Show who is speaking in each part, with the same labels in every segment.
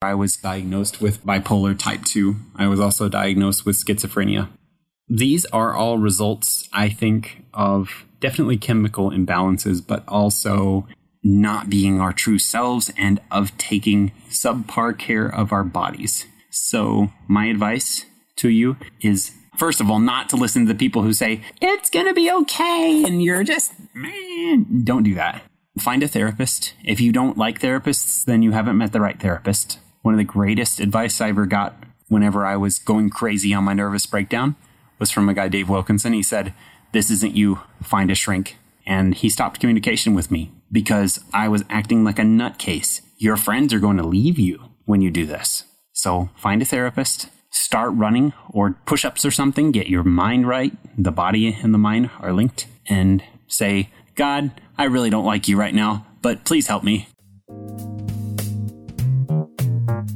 Speaker 1: I was diagnosed with bipolar type 2. I was also diagnosed with schizophrenia. These are all results, I think, of definitely chemical imbalances, but also not being our true selves and of taking subpar care of our bodies. So, my advice to you is first of all, not to listen to the people who say, it's going to be okay. And you're just, man, don't do that. Find a therapist. If you don't like therapists, then you haven't met the right therapist. One of the greatest advice I ever got whenever I was going crazy on my nervous breakdown was from a guy, Dave Wilkinson. He said, This isn't you, find a shrink. And he stopped communication with me because I was acting like a nutcase. Your friends are going to leave you when you do this. So find a therapist, start running or push ups or something, get your mind right. The body and the mind are linked, and say, God, I really don't like you right now, but please help me.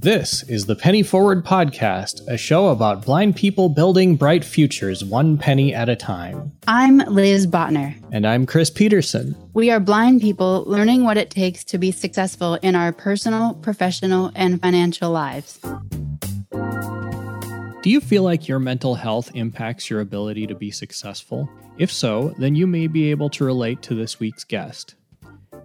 Speaker 2: This is the Penny Forward Podcast, a show about blind people building bright futures one penny at a time.
Speaker 3: I'm Liz Botner.
Speaker 2: And I'm Chris Peterson.
Speaker 3: We are blind people learning what it takes to be successful in our personal, professional, and financial lives.
Speaker 2: Do you feel like your mental health impacts your ability to be successful? If so, then you may be able to relate to this week's guest.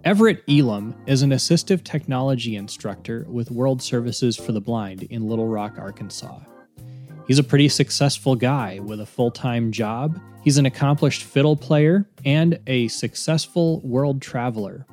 Speaker 2: Everett Elam is an assistive technology instructor with World Services for the Blind in Little Rock, Arkansas. He's a pretty successful guy with a full time job. He's an accomplished fiddle player and a successful world traveler.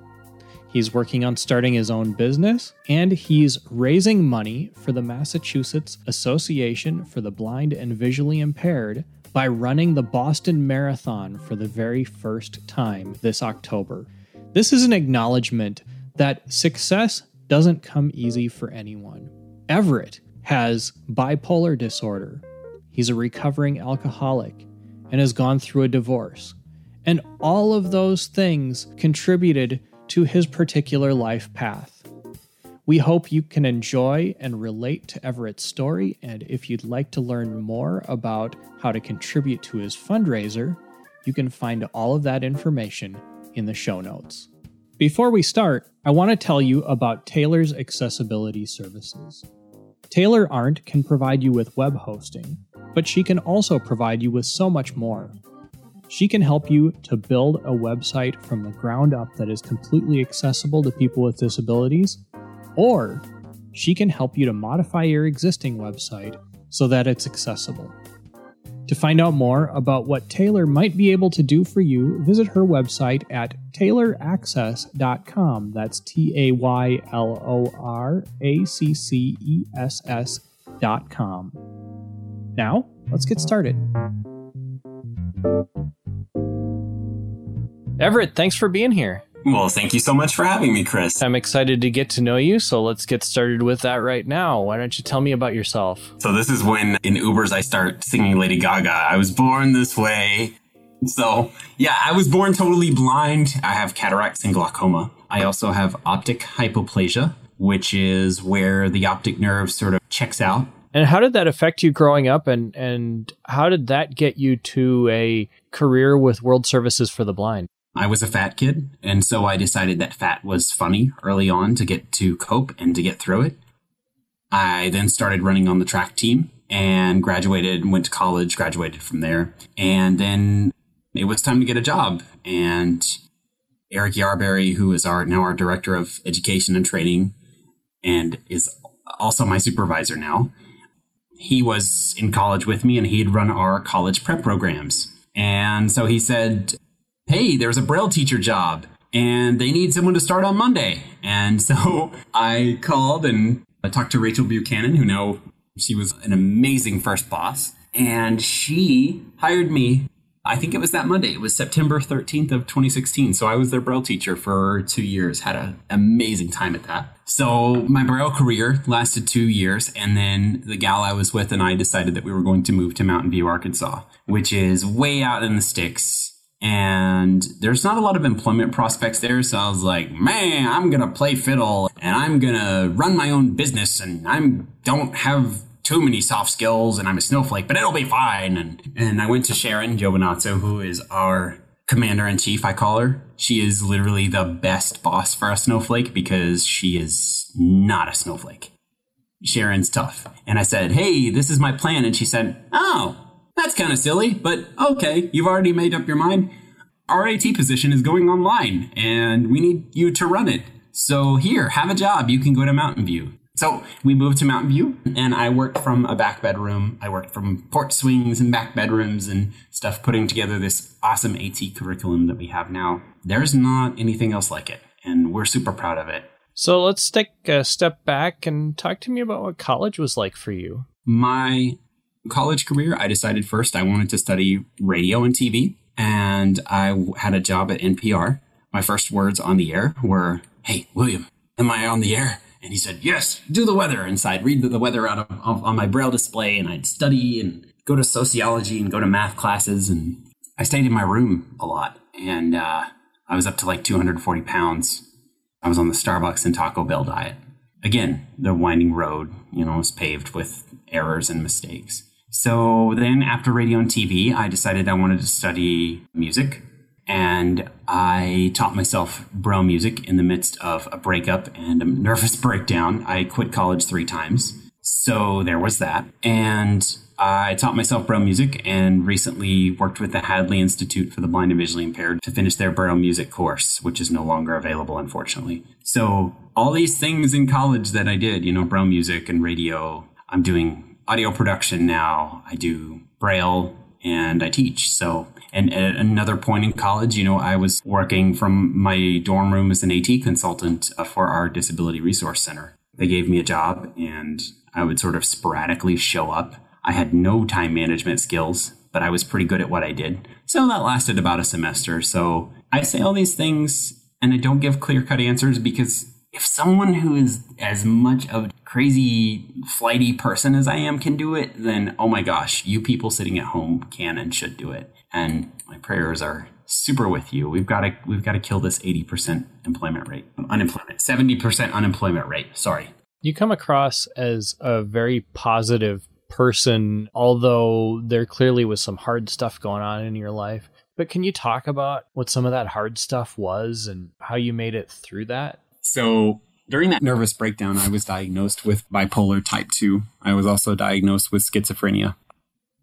Speaker 2: He's working on starting his own business, and he's raising money for the Massachusetts Association for the Blind and Visually Impaired by running the Boston Marathon for the very first time this October. This is an acknowledgement that success doesn't come easy for anyone. Everett has bipolar disorder. He's a recovering alcoholic and has gone through a divorce. And all of those things contributed to his particular life path. We hope you can enjoy and relate to Everett's story. And if you'd like to learn more about how to contribute to his fundraiser, you can find all of that information in the show notes. Before we start, I want to tell you about Taylor's accessibility services. Taylor Arndt can provide you with web hosting, but she can also provide you with so much more. She can help you to build a website from the ground up that is completely accessible to people with disabilities, or she can help you to modify your existing website so that it's accessible. To find out more about what Taylor might be able to do for you, visit her website at tayloraccess.com. That's T A Y L O R A C C E S S.com. Now, let's get started. Everett, thanks for being here.
Speaker 1: Well, thank you so much for having me, Chris.
Speaker 2: I'm excited to get to know you, so let's get started with that right now. Why don't you tell me about yourself?
Speaker 1: So, this is when in Ubers I start singing Lady Gaga. I was born this way. So, yeah, I was born totally blind. I have cataracts and glaucoma. I also have optic hypoplasia, which is where the optic nerve sort of checks out.
Speaker 2: And how did that affect you growing up and and how did that get you to a career with World Services for the Blind?
Speaker 1: I was a fat kid, and so I decided that fat was funny early on to get to cope and to get through it. I then started running on the track team and graduated and went to college, graduated from there. And then it was time to get a job. And Eric Yarberry, who is our now our director of education and training and is also my supervisor now, he was in college with me and he'd run our college prep programs. And so he said, hey, there's a Braille teacher job and they need someone to start on Monday. And so I called and I talked to Rachel Buchanan, who know she was an amazing first boss. And she hired me. I think it was that Monday. It was September 13th of 2016. So I was their Braille teacher for two years. Had an amazing time at that. So my Braille career lasted two years. And then the gal I was with and I decided that we were going to move to Mountain View, Arkansas, which is way out in the sticks and there's not a lot of employment prospects there. So I was like, man, I'm gonna play fiddle and I'm gonna run my own business and I'm don't have too many soft skills and I'm a snowflake, but it'll be fine. And and I went to Sharon Giovinazzo, who is our commander in chief, I call her. She is literally the best boss for a snowflake because she is not a snowflake. Sharon's tough. And I said, Hey, this is my plan. And she said, Oh, that's kind of silly, but okay, you've already made up your mind. Our AT position is going online and we need you to run it. So here, have a job. You can go to Mountain View. So we moved to Mountain View and I worked from a back bedroom. I worked from porch swings and back bedrooms and stuff, putting together this awesome AT curriculum that we have now. There's not anything else like it. And we're super proud of it.
Speaker 2: So let's take a step back and talk to me about what college was like for you.
Speaker 1: My college career, I decided first I wanted to study radio and TV. And I had a job at NPR. My first words on the air were, Hey, William, am I on the air? And he said, Yes, do the weather. And so I'd read the weather out of, on my braille display and I'd study and go to sociology and go to math classes. And I stayed in my room a lot. And uh, I was up to like 240 pounds. I was on the Starbucks and Taco Bell diet. Again, the winding road, you know, was paved with errors and mistakes. So then after radio and TV, I decided I wanted to study music and I taught myself Braille music in the midst of a breakup and a nervous breakdown. I quit college three times. So there was that. And I taught myself Braille music and recently worked with the Hadley Institute for the Blind and Visually Impaired to finish their Braille music course, which is no longer available, unfortunately. So all these things in college that I did, you know, Braille music and radio, I'm doing audio production now. I do Braille and I teach. So and at another point in college, you know, I was working from my dorm room as an AT consultant uh, for our disability resource center. They gave me a job and I would sort of sporadically show up. I had no time management skills, but I was pretty good at what I did. So that lasted about a semester. So I say all these things and I don't give clear cut answers because if someone who is as much of crazy flighty person as I am can do it, then oh my gosh, you people sitting at home can and should do it and my prayers are super with you. We've got to we've got to kill this 80% employment rate. Unemployment. 70% unemployment rate. Sorry.
Speaker 2: You come across as a very positive person, although there clearly was some hard stuff going on in your life. But can you talk about what some of that hard stuff was and how you made it through that?
Speaker 1: So, during that nervous breakdown, I was diagnosed with bipolar type 2. I was also diagnosed with schizophrenia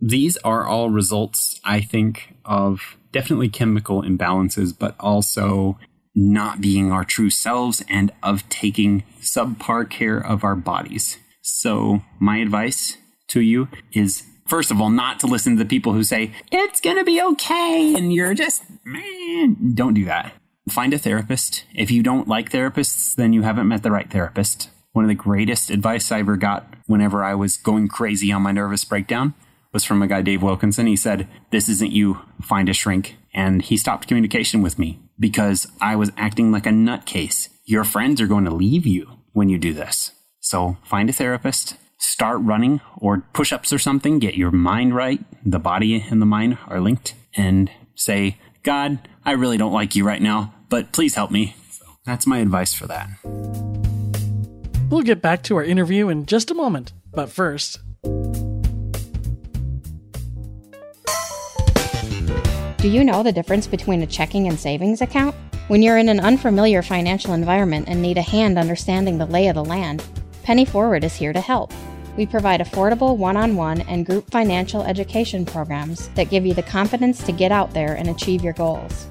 Speaker 1: these are all results, I think, of definitely chemical imbalances, but also not being our true selves and of taking subpar care of our bodies. So, my advice to you is first of all, not to listen to the people who say, it's going to be okay. And you're just, man, don't do that. Find a therapist. If you don't like therapists, then you haven't met the right therapist. One of the greatest advice I ever got whenever I was going crazy on my nervous breakdown was from a guy, Dave Wilkinson. He said, This isn't you, find a shrink. And he stopped communication with me because I was acting like a nutcase. Your friends are going to leave you when you do this. So find a therapist, start running or push ups or something, get your mind right. The body and the mind are linked, and say, God, I really don't like you right now, but please help me. So that's my advice for that.
Speaker 4: We'll get back to our interview in just a moment, but first,
Speaker 5: Do you know the difference between a checking and savings account? When you're in an unfamiliar financial environment and need a hand understanding the lay of the land, Penny Forward is here to help. We provide affordable one on one and group financial education programs that give you the confidence to get out there and achieve your goals.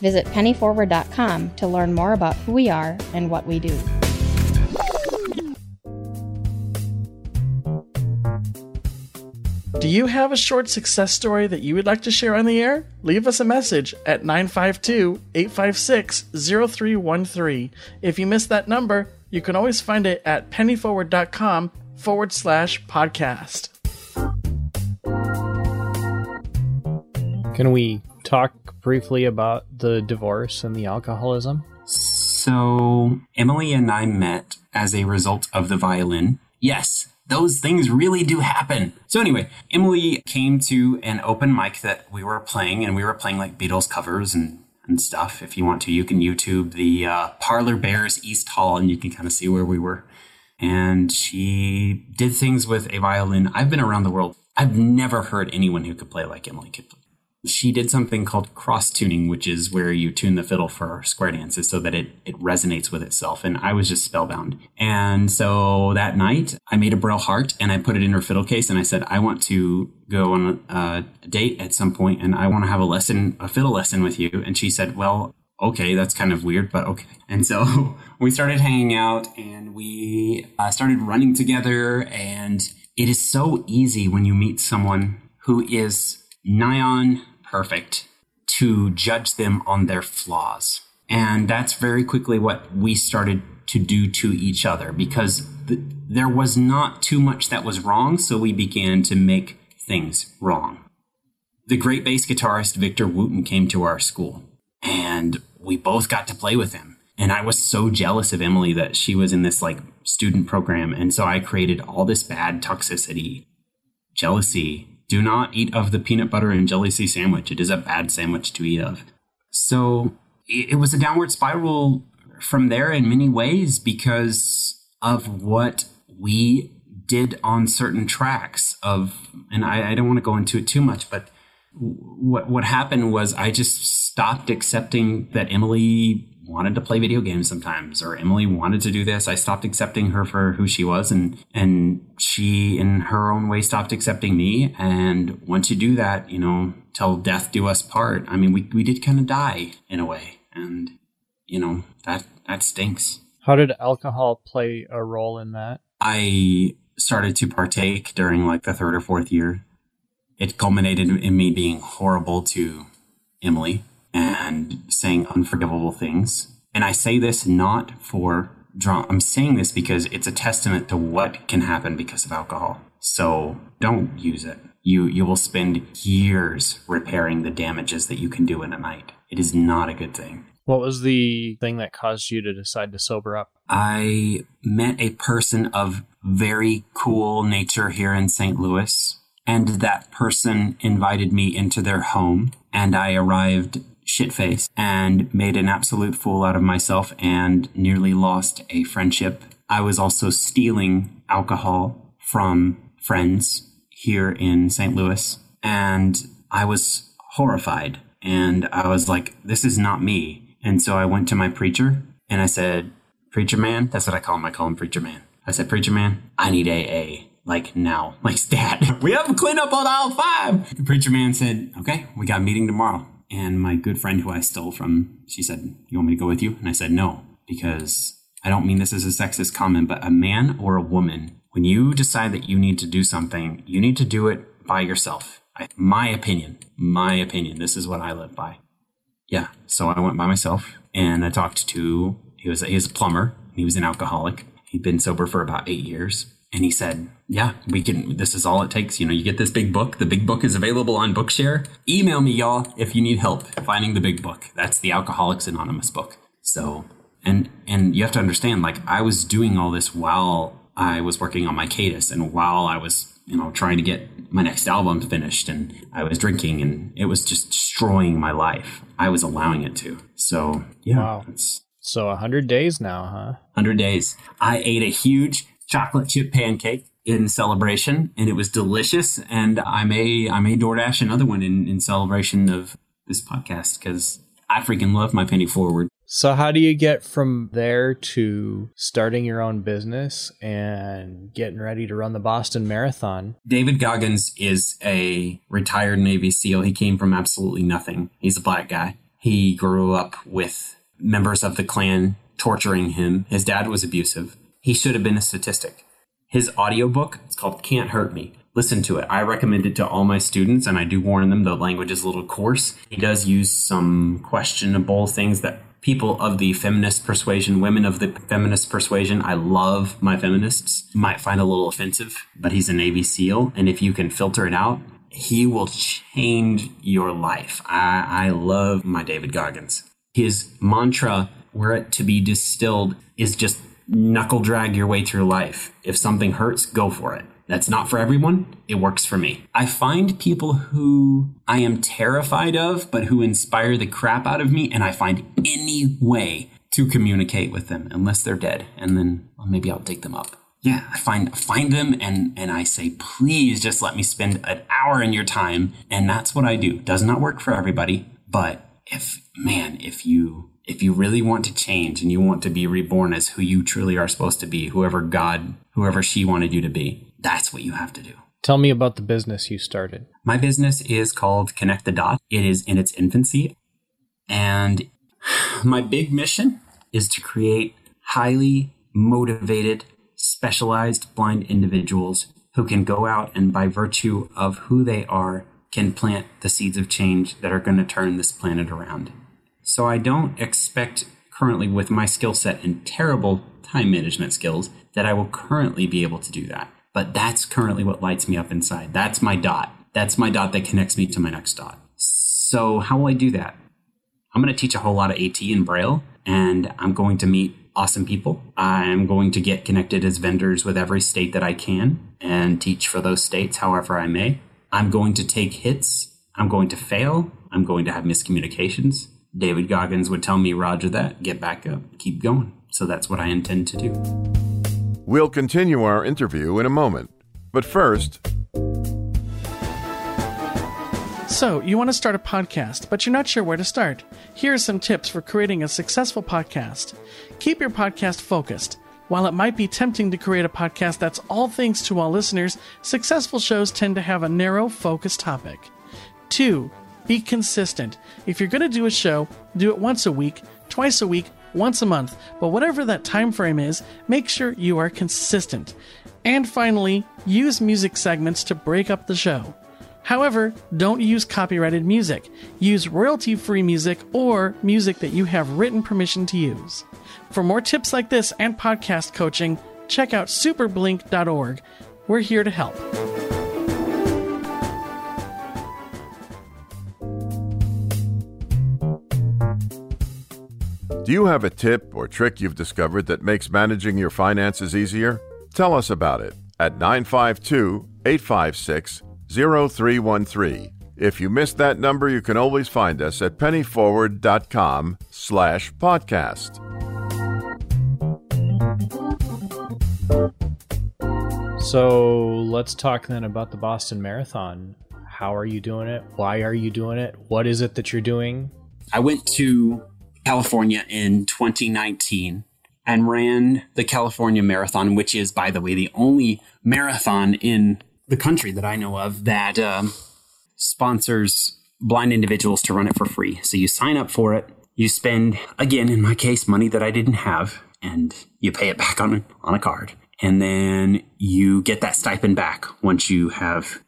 Speaker 5: Visit pennyforward.com to learn more about who we are and what we do.
Speaker 4: Do you have a short success story that you would like to share on the air? Leave us a message at 952 856 0313. If you missed that number, you can always find it at pennyforward.com forward slash podcast.
Speaker 2: Can we talk briefly about the divorce and the alcoholism?
Speaker 1: So, Emily and I met as a result of the violin. Yes, those things really do happen. So anyway, Emily came to an open mic that we were playing, and we were playing like Beatles covers and and stuff. If you want to, you can YouTube the uh, Parlor Bears East Hall, and you can kind of see where we were. And she did things with a violin. I've been around the world. I've never heard anyone who could play like Emily could play. She did something called cross tuning, which is where you tune the fiddle for square dances so that it, it resonates with itself. And I was just spellbound. And so that night I made a braille heart and I put it in her fiddle case and I said, I want to go on a, a date at some point and I want to have a lesson, a fiddle lesson with you. And she said, well, okay, that's kind of weird, but okay. And so we started hanging out and we uh, started running together. And it is so easy when you meet someone who is nigh on perfect to judge them on their flaws. And that's very quickly what we started to do to each other because th- there was not too much that was wrong. So we began to make things wrong. The great bass guitarist Victor Wooten came to our school and we both got to play with him. And I was so jealous of Emily that she was in this like student program. And so I created all this bad toxicity, jealousy, do not eat of the peanut butter and jelly sea sandwich. It is a bad sandwich to eat of. So it was a downward spiral from there in many ways because of what we did on certain tracks of and I, I don't want to go into it too much but what what happened was I just stopped accepting that Emily wanted to play video games sometimes or Emily wanted to do this. I stopped accepting her for who she was and and she in her own way stopped accepting me. And once you do that, you know, till death do us part. I mean we we did kind of die in a way. And you know, that that stinks.
Speaker 2: How did alcohol play a role in that?
Speaker 1: I started to partake during like the third or fourth year. It culminated in me being horrible to Emily and saying unforgivable things. And I say this not for drama. I'm saying this because it's a testament to what can happen because of alcohol. So don't use it. You you will spend years repairing the damages that you can do in a night. It is not a good thing.
Speaker 2: What was the thing that caused you to decide to sober up?
Speaker 1: I met a person of very cool nature here in St. Louis, and that person invited me into their home, and I arrived shit face and made an absolute fool out of myself and nearly lost a friendship. I was also stealing alcohol from friends here in St. Louis and I was horrified and I was like, this is not me. And so I went to my preacher and I said, Preacher man, that's what I call him. I call him Preacher man. I said, Preacher man, I need AA like now, like stat. we have a cleanup on aisle five. The preacher man said, okay, we got a meeting tomorrow. And my good friend who I stole from, she said, You want me to go with you? And I said, No, because I don't mean this as a sexist comment, but a man or a woman, when you decide that you need to do something, you need to do it by yourself. I, my opinion, my opinion. This is what I live by. Yeah. So I went by myself and I talked to, he was, he was a plumber. He was an alcoholic. He'd been sober for about eight years. And he said, Yeah, we can, this is all it takes. You know, you get this big book. The big book is available on Bookshare. Email me, y'all, if you need help finding the big book. That's the Alcoholics Anonymous book. So, and, and you have to understand, like, I was doing all this while I was working on my CATIS and while I was, you know, trying to get my next album finished and I was drinking and it was just destroying my life. I was allowing it to. So, yeah.
Speaker 2: Wow. So, 100 days now, huh?
Speaker 1: 100 days. I ate a huge chocolate chip pancake in celebration and it was delicious and I may I may DoorDash another one in, in celebration of this podcast because I freaking love my penny forward.
Speaker 2: So how do you get from there to starting your own business and getting ready to run the Boston Marathon?
Speaker 1: David Goggins is a retired Navy SEAL. He came from absolutely nothing. He's a black guy. He grew up with members of the Klan torturing him. His dad was abusive. He should have been a statistic. His audiobook, it's called Can't Hurt Me. Listen to it. I recommend it to all my students, and I do warn them the language is a little coarse. He does use some questionable things that people of the feminist persuasion, women of the feminist persuasion, I love my feminists, might find a little offensive, but he's a Navy SEAL, and if you can filter it out, he will change your life. I, I love my David Goggins. His mantra, were it to be distilled, is just knuckle drag your way through life. If something hurts, go for it. That's not for everyone. It works for me. I find people who I am terrified of, but who inspire the crap out of me, and I find any way to communicate with them, unless they're dead. And then well, maybe I'll dig them up. Yeah, I find find them and and I say, please just let me spend an hour in your time. And that's what I do. Does not work for everybody, but if man, if you if you really want to change and you want to be reborn as who you truly are supposed to be, whoever God, whoever she wanted you to be, that's what you have to do.
Speaker 2: Tell me about the business you started.
Speaker 1: My business is called Connect the Dot. It is in its infancy. And my big mission is to create highly motivated, specialized blind individuals who can go out and, by virtue of who they are, can plant the seeds of change that are going to turn this planet around. So I don't expect currently, with my skill set and terrible time management skills, that I will currently be able to do that. But that's currently what lights me up inside. That's my dot. That's my dot that connects me to my next dot. So, how will I do that? I'm going to teach a whole lot of AT and Braille, and I'm going to meet awesome people. I'm going to get connected as vendors with every state that I can and teach for those states however I may. I'm going to take hits. I'm going to fail. I'm going to have miscommunications. David Goggins would tell me, Roger that, get back up, keep going. So that's what I intend to do.
Speaker 6: We'll continue our interview in a moment. But first,
Speaker 4: So, you want to start a podcast, but you're not sure where to start? Here are some tips for creating a successful podcast. Keep your podcast focused. While it might be tempting to create a podcast that's all things to all listeners, successful shows tend to have a narrow, focused topic. 2. Be consistent. If you're going to do a show, do it once a week, twice a week, once a month, but whatever that time frame is, make sure you are consistent. And finally, use music segments to break up the show. However, don't use copyrighted music. Use royalty free music or music that you have written permission to use. For more tips like this and podcast coaching, check out superblink.org. We're here to help.
Speaker 6: Do you have a tip or trick you've discovered that makes managing your finances easier? Tell us about it at 952 856 0313. If you missed that number, you can always find us at pennyforward.com slash podcast.
Speaker 2: So let's talk then about the Boston Marathon. How are you doing it? Why are you doing it? What is it that you're doing?
Speaker 1: I went to California in 2019 and ran the California Marathon, which is, by the way, the only marathon in the country that I know of that um, sponsors blind individuals to run it for free. So you sign up for it, you spend, again, in my case, money that I didn't have, and you pay it back on, on a card. And then you get that stipend back once you have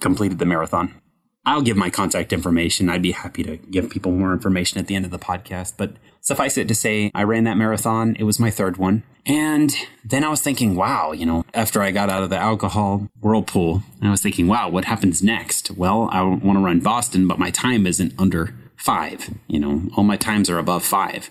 Speaker 1: completed the marathon. I'll give my contact information. I'd be happy to give people more information at the end of the podcast. But suffice it to say, I ran that marathon. It was my third one. And then I was thinking, wow, you know, after I got out of the alcohol whirlpool, I was thinking, wow, what happens next? Well, I want to run Boston, but my time isn't under five. You know, all my times are above five.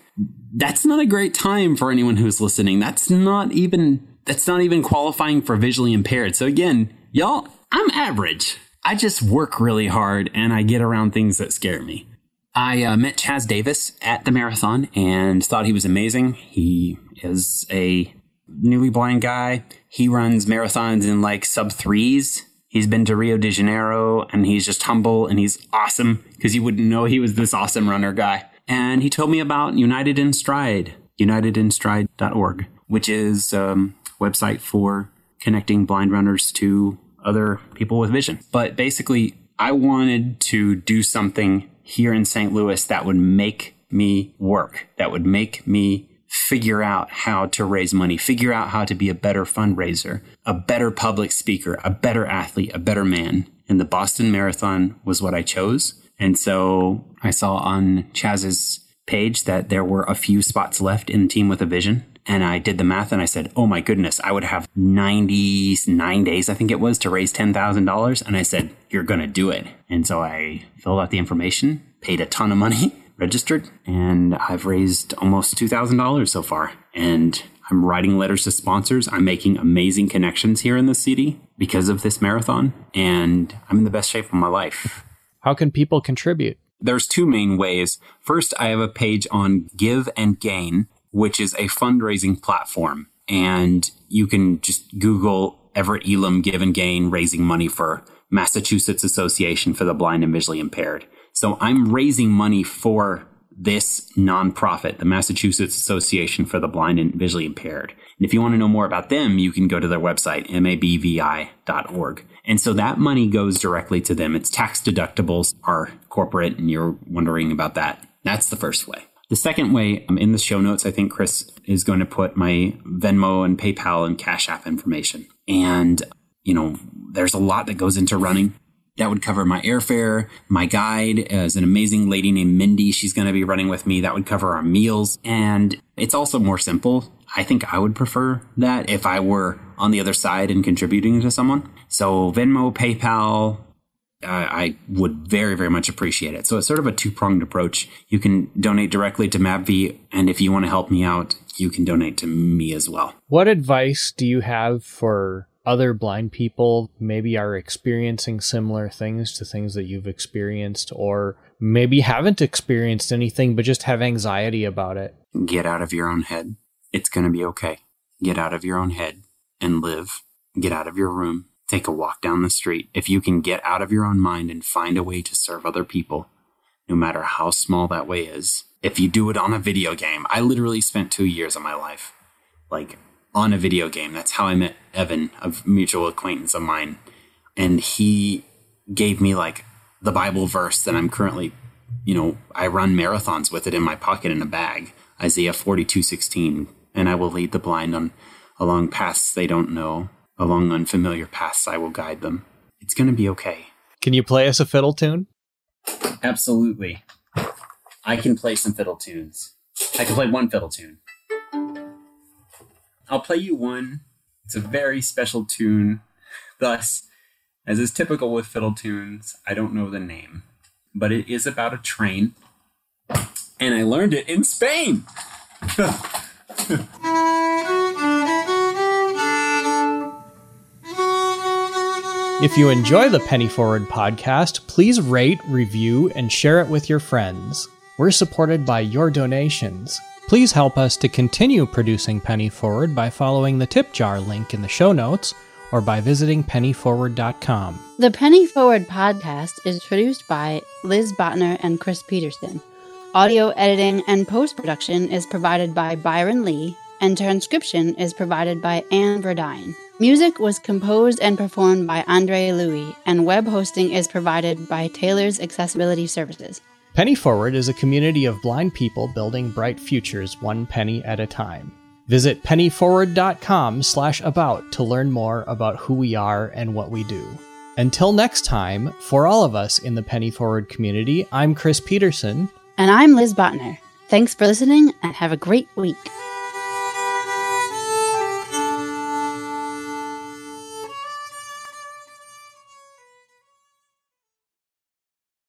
Speaker 1: That's not a great time for anyone who's listening. That's not even, that's not even qualifying for visually impaired. So again, y'all, I'm average. I just work really hard and I get around things that scare me. I uh, met Chaz Davis at the marathon and thought he was amazing. He is a newly blind guy. He runs marathons in like sub threes. He's been to Rio de Janeiro and he's just humble and he's awesome because you wouldn't know he was this awesome runner guy. And he told me about United in Stride, unitedinstride.org, which is um, website for connecting blind runners to other people with vision. But basically, I wanted to do something here in St. Louis that would make me work, that would make me figure out how to raise money, figure out how to be a better fundraiser, a better public speaker, a better athlete, a better man. And the Boston Marathon was what I chose. And so I saw on Chaz's page that there were a few spots left in team with a vision. And I did the math and I said, oh my goodness, I would have 99 days, I think it was, to raise $10,000. And I said, you're going to do it. And so I filled out the information, paid a ton of money, registered, and I've raised almost $2,000 so far. And I'm writing letters to sponsors. I'm making amazing connections here in the city because of this marathon. And I'm in the best shape of my life.
Speaker 2: How can people contribute?
Speaker 1: There's two main ways. First, I have a page on GivenGain, which is a fundraising platform. and you can just Google Everett Elam GivenGain raising money for Massachusetts Association for the Blind and Visually Impaired. So I'm raising money for this nonprofit, the Massachusetts Association for the Blind and Visually Impaired. And if you want to know more about them, you can go to their website, mabvi.org. And so that money goes directly to them. It's tax deductibles are corporate, and you're wondering about that. That's the first way. The second way, um, in the show notes, I think Chris is going to put my Venmo and PayPal and Cash App information. And, you know, there's a lot that goes into running. That would cover my airfare. My guide is an amazing lady named Mindy. She's going to be running with me. That would cover our meals. And it's also more simple. I think I would prefer that if I were on the other side and contributing to someone. So Venmo, PayPal, uh, I would very, very much appreciate it. So it's sort of a two pronged approach. You can donate directly to MAPV, and if you want to help me out, you can donate to me as well.
Speaker 2: What advice do you have for other blind people maybe are experiencing similar things to things that you've experienced or maybe haven't experienced anything but just have anxiety about it.
Speaker 1: Get out of your own head. It's going to be okay. Get out of your own head and live. Get out of your room. Take a walk down the street. If you can get out of your own mind and find a way to serve other people, no matter how small that way is, if you do it on a video game, I literally spent two years of my life like on a video game. That's how I met Evan, a mutual acquaintance of mine. And he gave me like the Bible verse that I'm currently, you know, I run marathons with it in my pocket in a bag. Isaiah 42:16, and I will lead the blind on along paths they don't know, along unfamiliar paths I will guide them. It's going to be okay.
Speaker 2: Can you play us a fiddle tune?
Speaker 1: Absolutely. I can play some fiddle tunes. I can play one fiddle tune. I'll play you one. It's a very special tune. Thus, as is typical with fiddle tunes, I don't know the name, but it is about a train, and I learned it in Spain.
Speaker 2: If you enjoy the Penny Forward podcast, please rate, review, and share it with your friends. We're supported by your donations. Please help us to continue producing Penny Forward by following the tip jar link in the show notes or by visiting pennyforward.com.
Speaker 3: The Penny Forward podcast is produced by Liz Botner and Chris Peterson. Audio editing and post production is provided by Byron Lee, and transcription is provided by Anne Verdine. Music was composed and performed by Andre Louis, and web hosting is provided by Taylor's Accessibility Services.
Speaker 2: Penny Forward is a community of blind people building bright futures one penny at a time. Visit pennyforward.com slash about to learn more about who we are and what we do. Until next time, for all of us in the Penny Forward community, I'm Chris Peterson.
Speaker 3: And I'm Liz Botner. Thanks for listening and have a great week.